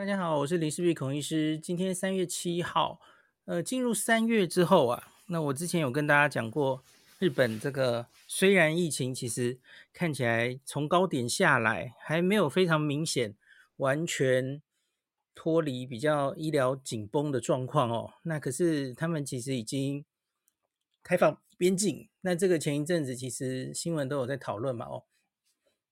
大家好，我是林世璧孔医师。今天三月七号，呃，进入三月之后啊，那我之前有跟大家讲过，日本这个虽然疫情其实看起来从高点下来，还没有非常明显完全脱离比较医疗紧绷的状况哦，那可是他们其实已经开放边境。那这个前一阵子其实新闻都有在讨论嘛，哦，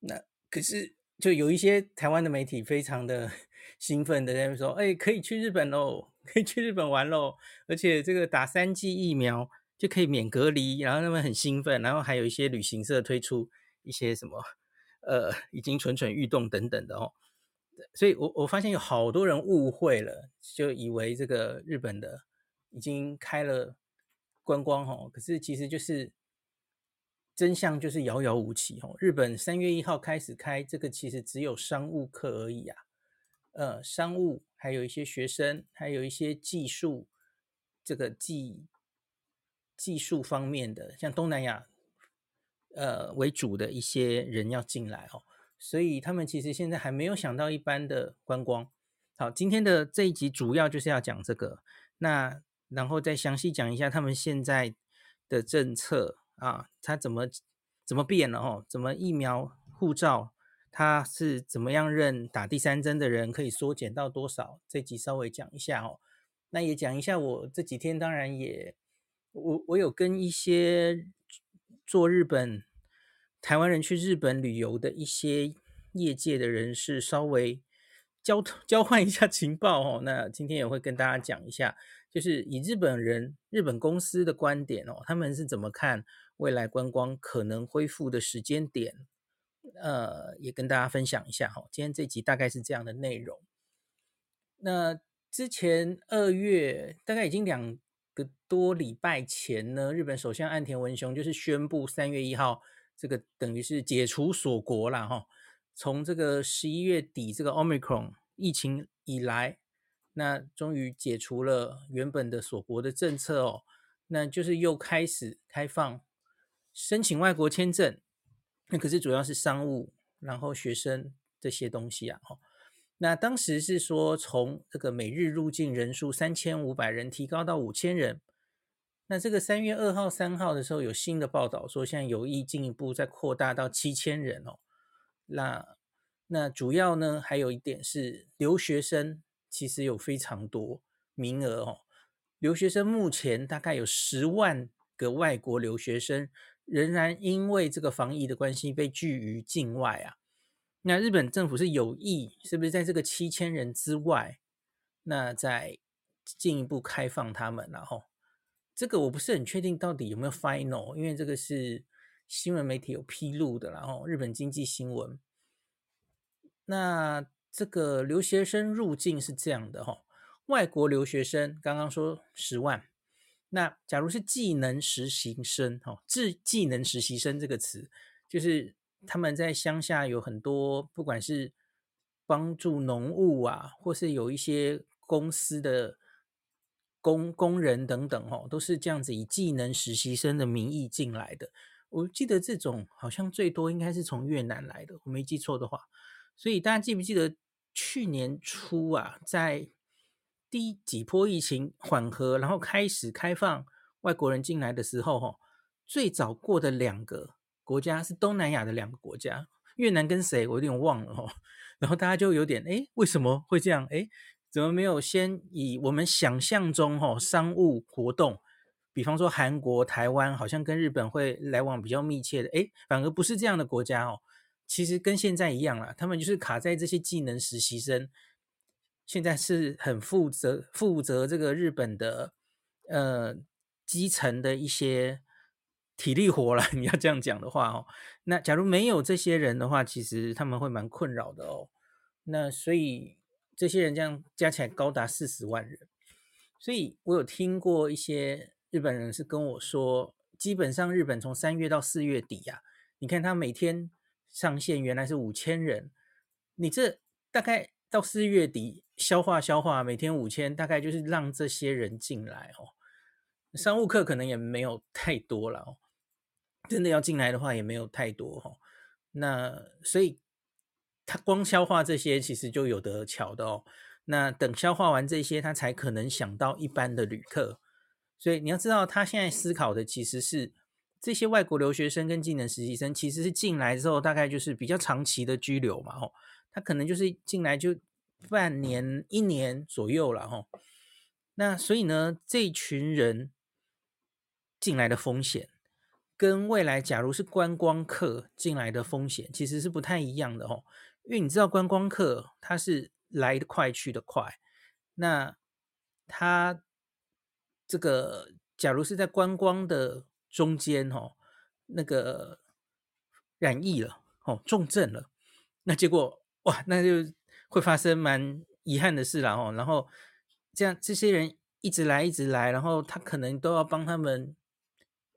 那可是就有一些台湾的媒体非常的。兴奋的在说：“哎，可以去日本喽，可以去日本玩喽！而且这个打三剂疫苗就可以免隔离，然后他们很兴奋。然后还有一些旅行社推出一些什么，呃，已经蠢蠢欲动等等的哦。所以我我发现有好多人误会了，就以为这个日本的已经开了观光哦。可是其实就是真相就是遥遥无期哦。日本三月一号开始开这个，其实只有商务客而已啊。”呃，商务还有一些学生，还有一些技术，这个技技术方面的，像东南亚呃为主的一些人要进来哦，所以他们其实现在还没有想到一般的观光。好，今天的这一集主要就是要讲这个，那然后再详细讲一下他们现在的政策啊，他怎么怎么变了哦，怎么疫苗护照。他是怎么样认打第三针的人可以缩减到多少？这集稍微讲一下哦。那也讲一下，我这几天当然也，我我有跟一些做日本台湾人去日本旅游的一些业界的人士稍微交 交换一下情报哦。那今天也会跟大家讲一下，就是以日本人、日本公司的观点哦，他们是怎么看未来观光可能恢复的时间点。呃，也跟大家分享一下哈，今天这集大概是这样的内容。那之前二月大概已经两个多礼拜前呢，日本首相岸田文雄就是宣布三月一号这个等于是解除锁国了哈。从这个十一月底这个 Omicron 疫情以来，那终于解除了原本的锁国的政策哦，那就是又开始开放申请外国签证。那可是主要是商务，然后学生这些东西啊，哈。那当时是说从这个每日入境人数三千五百人提高到五千人。那这个三月二号、三号的时候有新的报道说，现在有意进一步再扩大到七千人哦。那那主要呢，还有一点是留学生其实有非常多名额哦。留学生目前大概有十万个外国留学生。仍然因为这个防疫的关系被拒于境外啊，那日本政府是有意，是不是在这个七千人之外，那再进一步开放他们？然后这个我不是很确定到底有没有 final，因为这个是新闻媒体有披露的，然后日本经济新闻。那这个留学生入境是这样的哈，外国留学生刚刚说十万。那假如是技能实习生，哈，技技能实习生这个词，就是他们在乡下有很多，不管是帮助农务啊，或是有一些公司的工工人等等，哈，都是这样子以技能实习生的名义进来的。我记得这种好像最多应该是从越南来的，我没记错的话。所以大家记不记得去年初啊，在第几波疫情缓和，然后开始开放外国人进来的时候，哈，最早过的两个国家是东南亚的两个国家，越南跟谁我有点忘了哈。然后大家就有点哎，为什么会这样？哎，怎么没有先以我们想象中哈商务活动，比方说韩国、台湾，好像跟日本会来往比较密切的，哎，反而不是这样的国家哦。其实跟现在一样啦，他们就是卡在这些技能实习生。现在是很负责负责这个日本的呃基层的一些体力活了，你要这样讲的话哦，那假如没有这些人的话，其实他们会蛮困扰的哦。那所以这些人这样加起来高达四十万人，所以我有听过一些日本人是跟我说，基本上日本从三月到四月底呀，你看他每天上限原来是五千人，你这大概到四月底。消化消化，每天五千，大概就是让这些人进来哦。商务客可能也没有 太多了哦，真的要进来的话也没有太多哦。那所以他光消化这些，其实就有得巧的哦。那等消化完这些，他才可能想到一般的旅客。所以你要知道，他现在思考的其实是这些外国留学生跟技能实习生，其实是进来之后大概就是比较长期的居留嘛，吼，他可能就是进来就半年、一年左右了，吼。那所以呢，这群人进来的风险，跟未来假如是观光客进来的风险，其实是不太一样的，吼。因为你知道，观光客他是。来得快，去得快。那他这个，假如是在观光的中间哦，那个染疫了哦，重症了，那结果哇，那就会发生蛮遗憾的事了哦。然后这样这些人一直来，一直来，然后他可能都要帮他们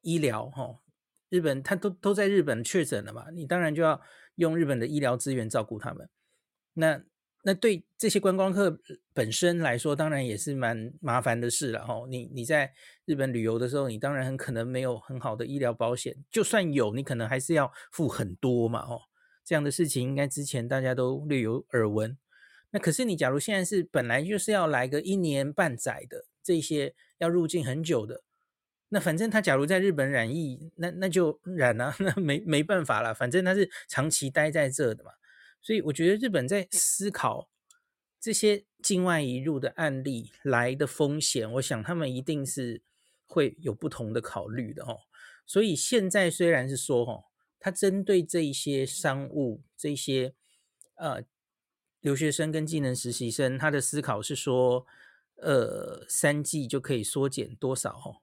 医疗哦。日本他都都在日本确诊了嘛，你当然就要用日本的医疗资源照顾他们。那那对这些观光客本身来说，当然也是蛮麻烦的事了哈。你你在日本旅游的时候，你当然很可能没有很好的医疗保险，就算有，你可能还是要付很多嘛。哦，这样的事情应该之前大家都略有耳闻。那可是你假如现在是本来就是要来个一年半载的这些要入境很久的，那反正他假如在日本染疫，那那就染啊，那没没办法了，反正他是长期待在这的嘛。所以我觉得日本在思考这些境外移入的案例来的风险，我想他们一定是会有不同的考虑的哦。所以现在虽然是说哦，他针对这一些商务、这些呃留学生跟技能实习生，他的思考是说，呃，三季就可以缩减多少哦？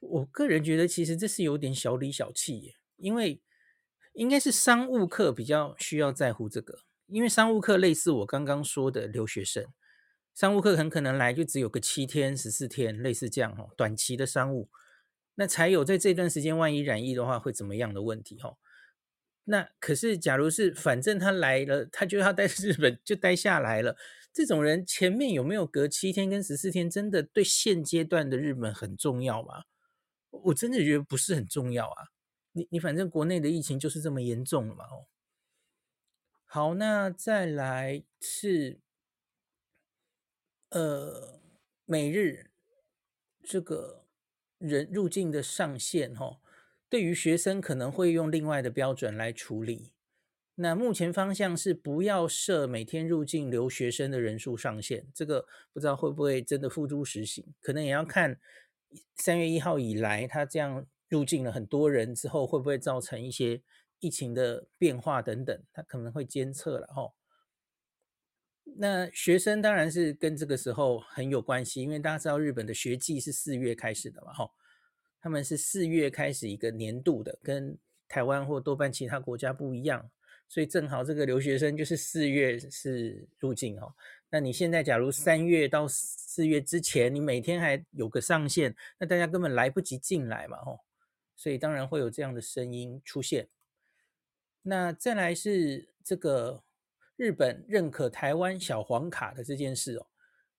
我个人觉得其实这是有点小里小气耶，因为。应该是商务客比较需要在乎这个，因为商务客类似我刚刚说的留学生，商务客很可能来就只有个七天、十四天，类似这样哦，短期的商务，那才有在这段时间万一染疫的话会怎么样的问题哦。那可是假如是反正他来了，他就要待 日本就待下来了，这种人前面有没有隔七天跟十四天，真的对现阶段的日本很重要吗？我真的觉得不是很重要啊。你你反正国内的疫情就是这么严重了嘛？哦，好，那再来是，呃，每日这个人入境的上限，哈，对于学生可能会用另外的标准来处理。那目前方向是不要设每天入境留学生的人数上限，这个不知道会不会真的付诸实行，可能也要看三月一号以来他这样。入境了很多人之后，会不会造成一些疫情的变化等等？他可能会监测了哈。那学生当然是跟这个时候很有关系，因为大家知道日本的学季是四月开始的嘛哈。他们是四月开始一个年度的，跟台湾或多半其他国家不一样，所以正好这个留学生就是四月是入境哦。那你现在假如三月到四月之前，你每天还有个上限，那大家根本来不及进来嘛哈。所以当然会有这样的声音出现。那再来是这个日本认可台湾小黄卡的这件事哦，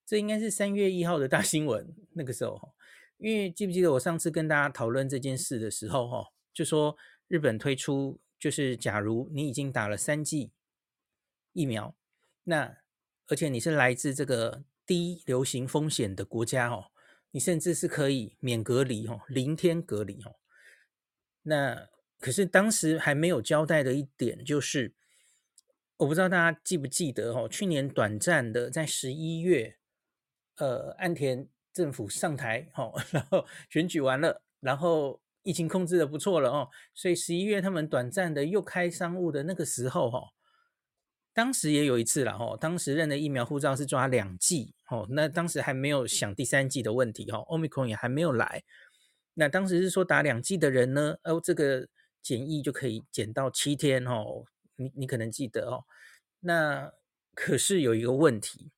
这应该是三月一号的大新闻。那个时候，因为记不记得我上次跟大家讨论这件事的时候，哈，就说日本推出就是假如你已经打了三剂疫苗，那而且你是来自这个低流行风险的国家哦，你甚至是可以免隔离哦，零天隔离哦。那可是当时还没有交代的一点就是，我不知道大家记不记得哦，去年短暂的在十一月，呃，岸田政府上台哦，然后选举完了，然后疫情控制的不错了哦，所以十一月他们短暂的又开商务的那个时候哈，当时也有一次了哦，当时认的疫苗护照是抓两剂哦，那当时还没有想第三剂的问题哈，Omicron 也还没有来。那当时是说打两剂的人呢，哦，这个检疫就可以减到七天哦。你你可能记得哦。那可是有一个问题，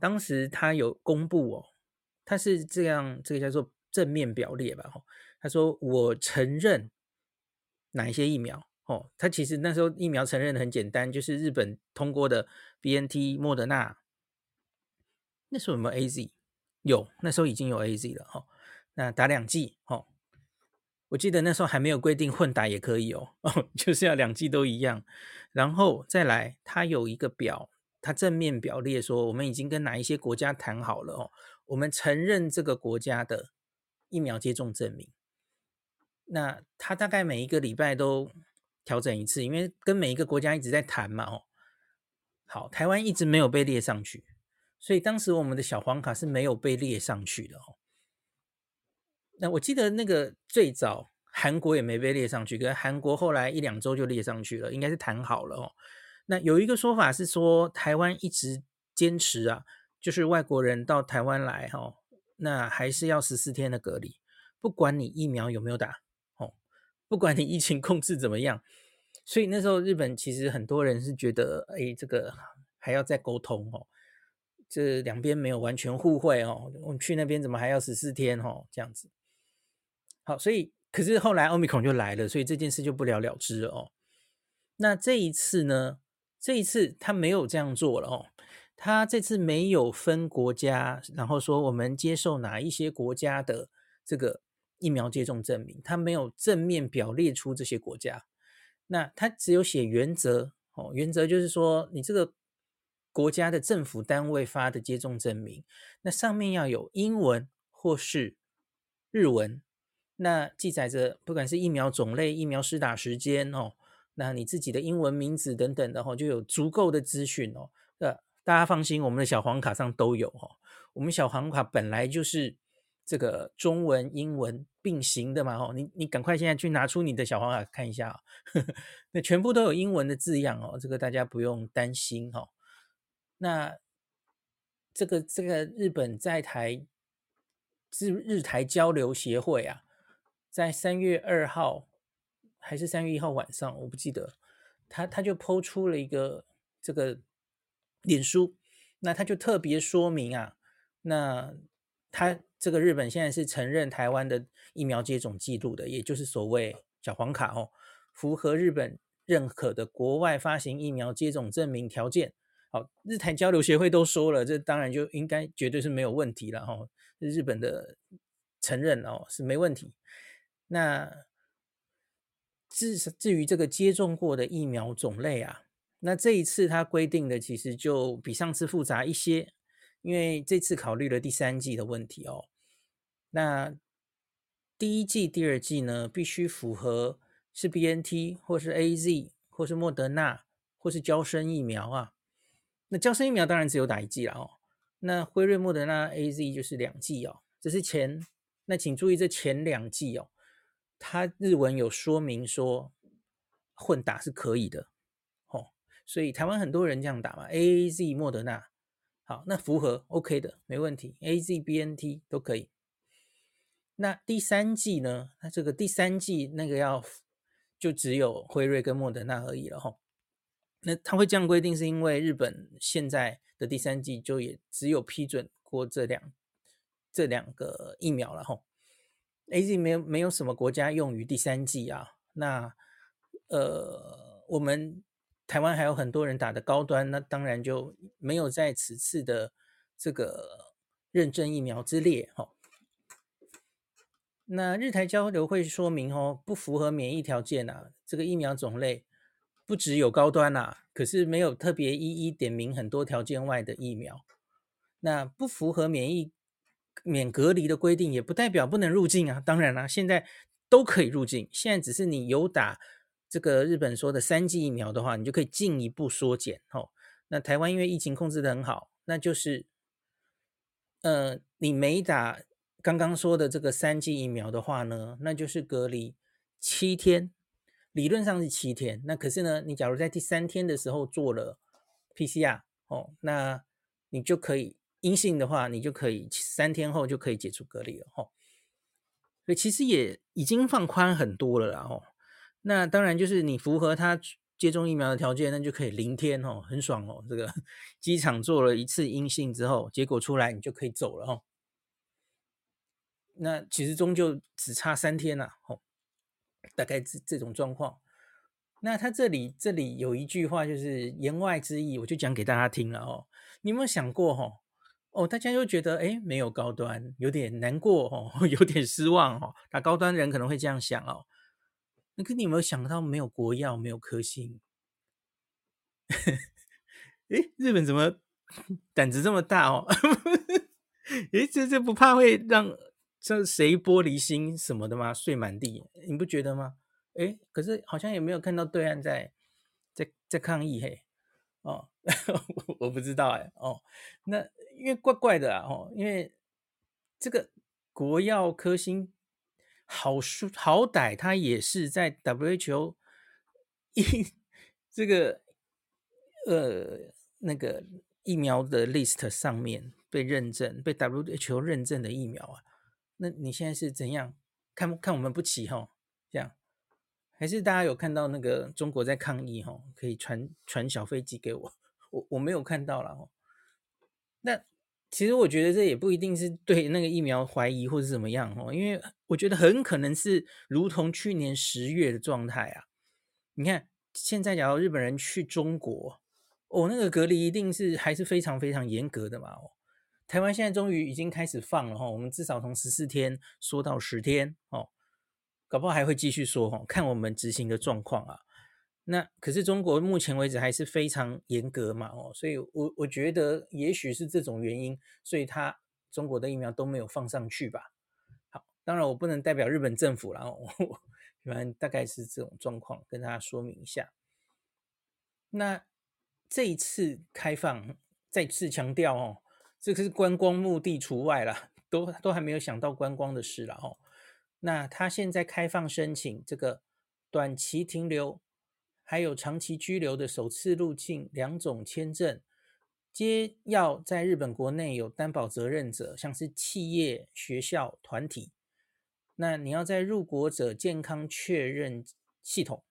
当时他有公布哦，他是这样，这个叫做正面表列吧？哦，他说我承认哪一些疫苗哦。他其实那时候疫苗承认的很简单，就是日本通过的 BNT、莫德纳。那时候有没有 AZ？有，那时候已经有 AZ 了哦。那打两剂哦，我记得那时候还没有规定混打也可以哦，哦，就是要两剂都一样，然后再来，它有一个表，它正面表列说，我们已经跟哪一些国家谈好了哦，我们承认这个国家的疫苗接种证明。那它大概每一个礼拜都调整一次，因为跟每一个国家一直在谈嘛哦。好，台湾一直没有被列上去，所以当时我们的小黄卡是没有被列上去的哦。那我记得那个最早韩国也没被列上去，可是韩国后来一两周就列上去了，应该是谈好了哦。那有一个说法是说，台湾一直坚持啊，就是外国人到台湾来哈、哦，那还是要十四天的隔离，不管你疫苗有没有打哦，不管你疫情控制怎么样。所以那时候日本其实很多人是觉得，哎，这个还要再沟通哦，这两边没有完全互惠哦，我们去那边怎么还要十四天哦，这样子。好，所以可是后来欧米孔就来了，所以这件事就不了了之哦。那这一次呢？这一次他没有这样做了哦，他这次没有分国家，然后说我们接受哪一些国家的这个疫苗接种证明，他没有正面表列出这些国家，那他只有写原则哦，原则就是说你这个国家的政府单位发的接种证明，那上面要有英文或是日文，那记载着不管是疫苗种类、疫苗施打时间哦。那你自己的英文名字等等的哈，就有足够的资讯哦。呃，大家放心，我们的小黄卡上都有哦。我们小黄卡本来就是这个中文、英文并行的嘛哦。你你赶快现在去拿出你的小黄卡看一下，那全部都有英文的字样哦，这个大家不用担心哈。那这个这个日本在台日日台交流协会啊，在三月二号。还是三月一号晚上，我不记得，他他就抛出了一个这个脸书，那他就特别说明啊，那他这个日本现在是承认台湾的疫苗接种记录的，也就是所谓小黄卡哦，符合日本认可的国外发行疫苗接种证明条件。好，日台交流协会都说了，这当然就应该绝对是没有问题了哈、哦，日本的承认哦是没问题，那。至至于这个接种过的疫苗种类啊，那这一次它规定的其实就比上次复杂一些，因为这次考虑了第三季的问题哦。那第一季、第二季呢，必须符合是 BNT 或是 AZ 或是莫德纳或是娇生疫苗啊。那娇生疫苗当然只有打一剂了哦。那辉瑞、莫德纳、AZ 就是两剂哦。这是前，那请注意这前两剂哦。他日文有说明说混打是可以的，哦，所以台湾很多人这样打嘛，A Z 莫德纳，好，那符合 OK 的，没问题，A Z B N T 都可以。那第三剂呢？那这个第三剂那个要就只有辉瑞跟莫德纳而已了，哈。那他会这样规定，是因为日本现在的第三剂就也只有批准过这两这两个疫苗了，哈。AZ 没有没有什么国家用于第三季啊，那呃，我们台湾还有很多人打的高端，那当然就没有在此次的这个认证疫苗之列哈、哦。那日台交流会说明哦，不符合免疫条件啊，这个疫苗种类不只有高端啊，可是没有特别一一点名很多条件外的疫苗，那不符合免疫。免隔离的规定也不代表不能入境啊，当然啦，现在都可以入境。现在只是你有打这个日本说的三剂疫苗的话，你就可以进一步缩减哦。那台湾因为疫情控制的很好，那就是，呃，你没打刚刚说的这个三剂疫苗的话呢，那就是隔离七天，理论上是七天。那可是呢，你假如在第三天的时候做了 PCR 哦，那你就可以。阴性的话，你就可以三天后就可以解除隔离了吼。所以其实也已经放宽很多了啦吼。那当然就是你符合他接种疫苗的条件，那就可以零天哦，很爽哦。这个 机场做了一次阴性之后，结果出来你就可以走了吼。那其实终究只差三天了吼，大概这这种状况。那他这里这里有一句话就是言外之意，我就讲给大家听了哦。你有没有想过吼？哦，大家又觉得哎，没有高端，有点难过哦，有点失望哦。打高端的人可能会这样想哦。那可你有没有想到没有国药，没有科兴？诶，日本怎么胆子这么大哦？诶，这这不怕会让这谁玻璃心什么的吗？碎满地，你不觉得吗？诶，可是好像也没有看到对岸在在在抗议嘿。哦，我不知道哎。哦，那因为怪怪的啊。哦，因为这个国药科兴好说好歹它也是在 WHO 一这个呃那个疫苗的 list 上面被认证，被 WHO 认证的疫苗啊。那你现在是怎样看看我们不起哈？这样。还是大家有看到那个中国在抗议哈？可以传传小飞机给我，我我没有看到了哦。那其实我觉得这也不一定是对那个疫苗怀疑或者怎么样哦，因为我觉得很可能是如同去年十月的状态啊。你看现在假如日本人去中国，哦，那个隔离一定是还是非常非常严格的嘛。哦，台湾现在终于已经开始放了哈，我们至少从十四天缩到十天哦。搞不好还会继续说哈，看我们执行的状况啊。那可是中国目前为止还是非常严格嘛哦，所以我我觉得也许是这种原因，所以他中国的疫苗都没有放上去吧。好，当然我不能代表日本政府了，我，反正大概是这种状况，跟大家说明一下。那这一次开放再次强调哦，这个是观光目的除外啦，都都还没有想到观光的事了哦。那他现在开放申请这个短期停留，还有长期居留的首次入境两种签证，皆要在日本国内有担保责任者，像是企业、学校、团体。那你要在入国者健康确认系统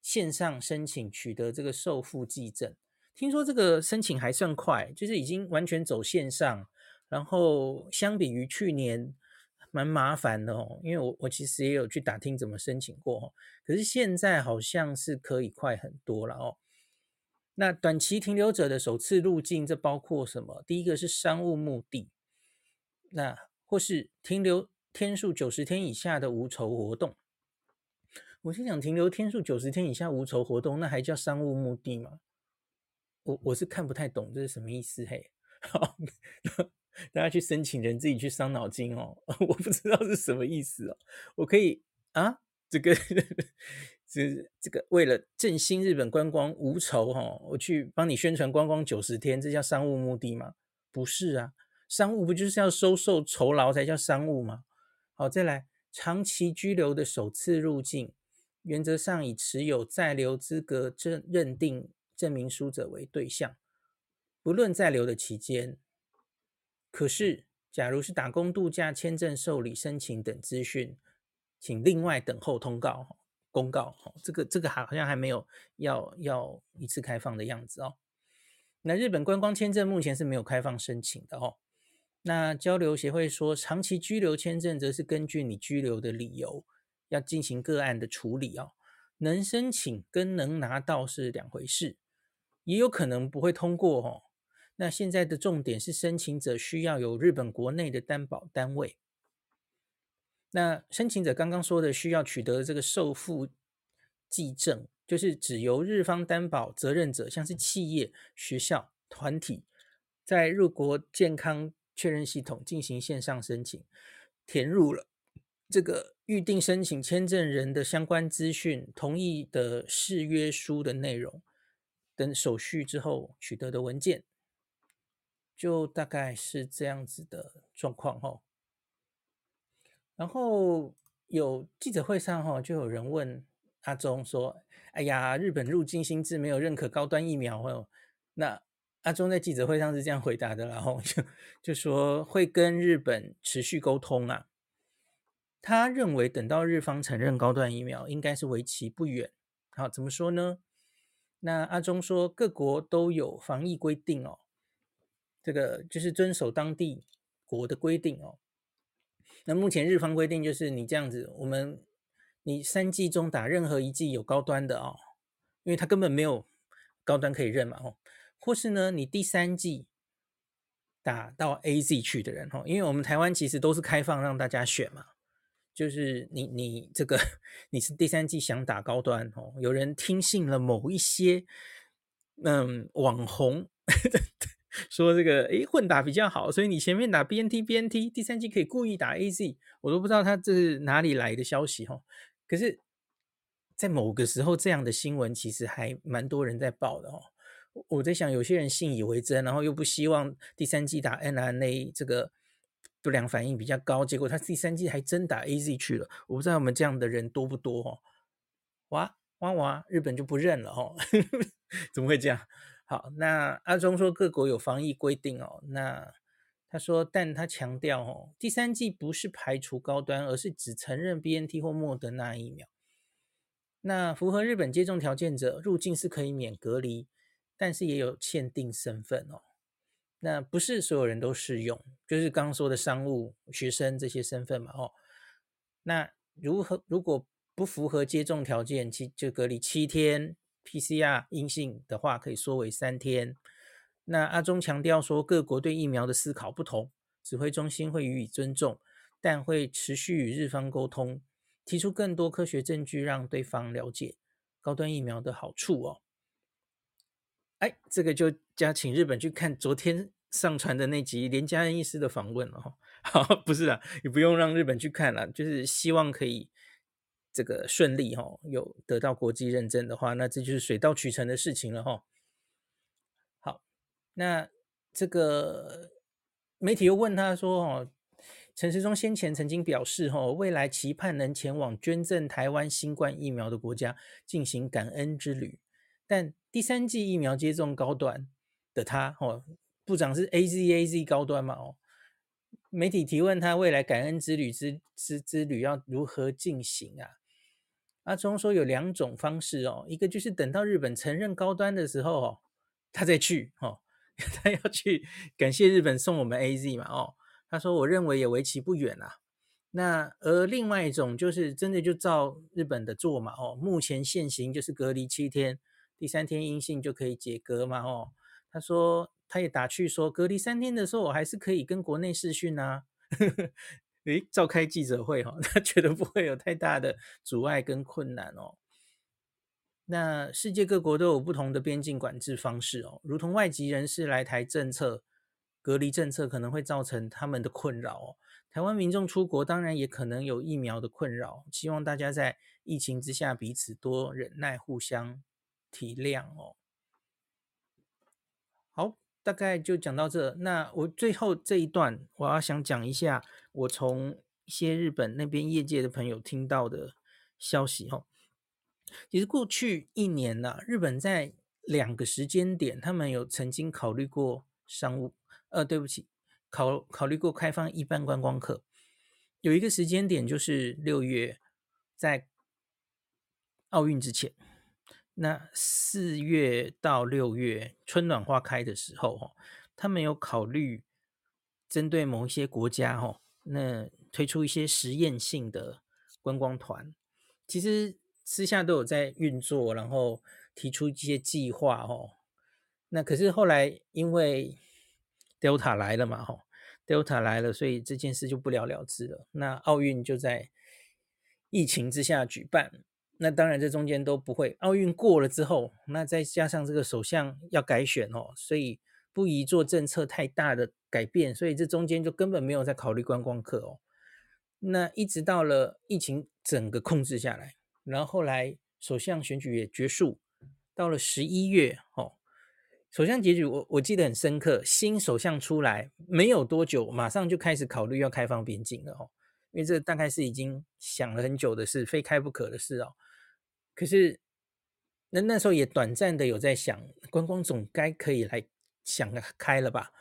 线上申请取得这个受付寄证。听说这个申请还算快，就是已经完全走线上，然后相比于去年。蛮麻烦的哦，因为我我其实也有去打听怎么申请过哦，可是现在好像是可以快很多了哦。那短期停留者的首次入境，这包括什么？第一个是商务目的，那或是停留天数九十天以下的无酬活动。我心想停留天数九十天以下无酬活动，那还叫商务目的吗？我我是看不太懂这是什么意思嘿。大家去申请人自己去伤脑筋哦，我不知道是什么意思哦。我可以啊，这个这这个为了振兴日本观光无酬哈、哦，我去帮你宣传观光九十天，这叫商务目的吗？不是啊，商务不就是要收受酬劳才叫商务吗？好，再来长期居留的首次入境，原则上以持有在留资格证认定证明书者为对象，不论在留的期间。可是，假如是打工度假签证受理申请等资讯，请另外等候通告公告。哦这个这个好像还没有要要一次开放的样子哦。那日本观光签证目前是没有开放申请的哦。那交流协会说，长期居留签证则是根据你居留的理由要进行个案的处理哦。能申请跟能拿到是两回事，也有可能不会通过哦。那现在的重点是，申请者需要有日本国内的担保单位。那申请者刚刚说的需要取得这个受付济证，就是只由日方担保责任者，像是企业、学校、团体，在入国健康确认系统进行线上申请，填入了这个预定申请签证人的相关资讯、同意的誓约书的内容等手续之后取得的文件。就大概是这样子的状况哈，然后有记者会上哈，就有人问阿中说：“哎呀，日本入境新制没有认可高端疫苗哦。”那阿中在记者会上是这样回答的，然后就就说会跟日本持续沟通啊。他认为等到日方承认高端疫苗，应该是为期不远。好，怎么说呢？那阿中说各国都有防疫规定哦。这个就是遵守当地国的规定哦。那目前日方规定就是你这样子，我们你三剂中打任何一剂有高端的哦，因为他根本没有高端可以认嘛哦。或是呢，你第三剂打到 AZ 去的人哦，因为我们台湾其实都是开放让大家选嘛，就是你你这个你是第三剂想打高端哦，有人听信了某一些嗯网红。说这个诶混打比较好，所以你前面打 BNT BNT，第三季可以故意打 AZ，我都不知道他这是哪里来的消息哈。可是，在某个时候，这样的新闻其实还蛮多人在报的哦。我在想，有些人信以为真，然后又不希望第三季打 mRNA 这个不良反应比较高，结果他第三季还真打 AZ 去了。我不知道我们这样的人多不多哦。哇哇哇！日本就不认了哦，怎么会这样？好，那阿中说各国有防疫规定哦。那他说，但他强调哦，第三剂不是排除高端，而是只承认 BNT 或莫德纳疫苗。那符合日本接种条件者入境是可以免隔离，但是也有限定身份哦。那不是所有人都适用，就是刚刚说的商务、学生这些身份嘛哦。那如何如果不符合接种条件，其就隔离七天。PCR 阴性的话，可以缩为三天。那阿中强调说，各国对疫苗的思考不同，指挥中心会予以尊重，但会持续与日方沟通，提出更多科学证据，让对方了解高端疫苗的好处哦。哎，这个就加请日本去看昨天上传的那集连嘉恩医师的访问了哈。好，不是啊，你不用让日本去看了，就是希望可以。这个顺利哈，有得到国际认证的话，那这就是水到渠成的事情了哈。好，那这个媒体又问他说：“哦，陈时中先前曾经表示，哦，未来期盼能前往捐赠台湾新冠疫苗的国家进行感恩之旅，但第三剂疫苗接种高端的他，哦，部长是 AZAZ 高端嘛，哦。”媒体提问他未来感恩之旅之之之旅要如何进行啊？阿中说有两种方式哦，一个就是等到日本承认高端的时候哦，他再去哦，他要去感谢日本送我们 AZ 嘛哦，他说我认为也为期不远啊。那而另外一种就是真的就照日本的做嘛哦，目前现行就是隔离七天，第三天阴性就可以解隔嘛哦。他说他也打趣说隔离三天的时候我还是可以跟国内视讯啊。诶，召开记者会哈，他觉得不会有太大的阻碍跟困难哦。那世界各国都有不同的边境管制方式哦，如同外籍人士来台政策、隔离政策可能会造成他们的困扰哦。台湾民众出国当然也可能有疫苗的困扰，希望大家在疫情之下彼此多忍耐，互相体谅哦。好。大概就讲到这。那我最后这一段，我要想讲一下我从一些日本那边业界的朋友听到的消息哦。其实过去一年呐，日本在两个时间点，他们有曾经考虑过商务，呃，对不起，考考虑过开放一般观光客。有一个时间点就是六月，在奥运之前。那四月到六月春暖花开的时候，哦他们有考虑针对某一些国家，哈，那推出一些实验性的观光团。其实私下都有在运作，然后提出一些计划，哦。那可是后来因为 Delta 来了嘛，哈，Delta 来了，所以这件事就不了了之了。那奥运就在疫情之下举办。那当然，这中间都不会。奥运过了之后，那再加上这个首相要改选哦，所以不宜做政策太大的改变，所以这中间就根本没有在考虑观光客哦。那一直到了疫情整个控制下来，然后后来首相选举也结束，到了十一月哦，首相结局我我记得很深刻，新首相出来没有多久，马上就开始考虑要开放边境了哦，因为这大概是已经想了很久的事，非开不可的事哦。可是，那那时候也短暂的有在想，观光总该可以来想开了吧？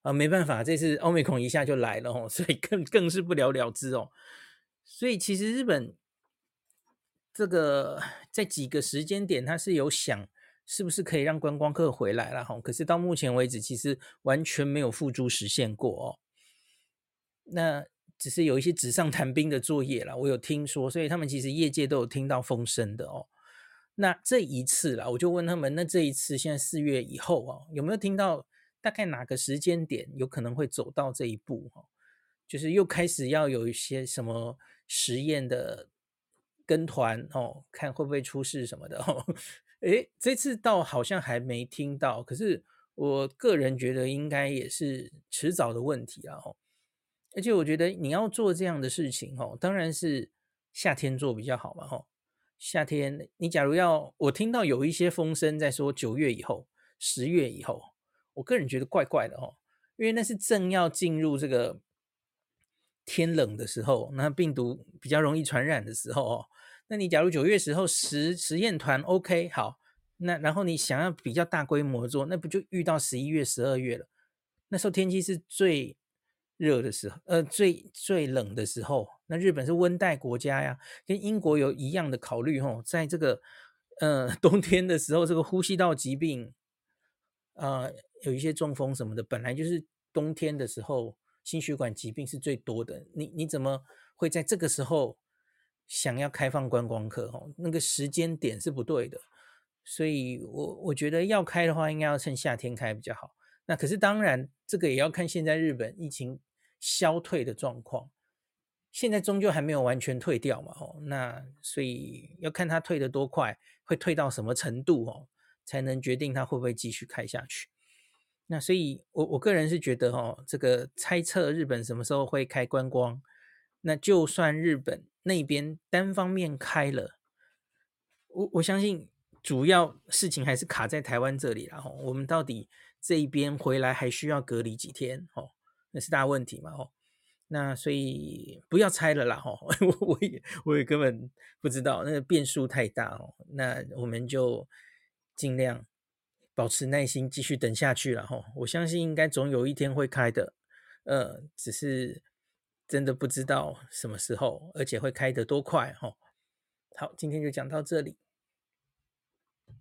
啊，没办法，这次欧美孔一下就来了哦，所以更更是不了了之哦。所以其实日本这个在几个时间点，他是有想是不是可以让观光客回来了哈。可是到目前为止，其实完全没有付诸实现过哦。那。只是有一些纸上谈兵的作业啦，我有听说，所以他们其实业界都有听到风声的哦。那这一次啦，我就问他们，那这一次现在四月以后哦，有没有听到大概哪个时间点有可能会走到这一步哈？就是又开始要有一些什么实验的跟团哦，看会不会出事什么的哦。诶，这次倒好像还没听到，可是我个人觉得应该也是迟早的问题啊，哦。而且我觉得你要做这样的事情，吼，当然是夏天做比较好嘛，吼。夏天你假如要，我听到有一些风声在说九月以后、十月以后，我个人觉得怪怪的，吼，因为那是正要进入这个天冷的时候，那病毒比较容易传染的时候，哦。那你假如九月时候实实验团 OK 好。那然后你想要比较大规模做，那不就遇到十一月、十二月了？那时候天气是最热的时候，呃，最最冷的时候。那日本是温带国家呀，跟英国有一样的考虑吼，在这个呃 冬天的时候，这个呼吸道疾病，呃，有一些中风什么的，本来就是冬天的时候心血管疾病是最多的。你你怎么会在这个时候想要开放观光客？吼，那个时间点是不对的。所以，我我觉得要开的话，应该要趁夏天开比较好。那可是当然，这个也要看现在日本疫情消退的状况。现在终究还没有完全退掉嘛，哦，那所以要看它退得多快，会退到什么程度哦，才能决定它会不会继续开下去。那所以我我个人是觉得哦，这个猜测日本什么时候会开观光，那就算日本那边单方面开了，我我相信。主要事情还是卡在台湾这里了哈，我们到底这一边回来还需要隔离几天哦？那是大问题嘛哦。那所以不要猜了啦哈，我我也我也根本不知道，那个变数太大哦。那我们就尽量保持耐心，继续等下去了哈。我相信应该总有一天会开的，呃，只是真的不知道什么时候，而且会开得多快哈。好，今天就讲到这里。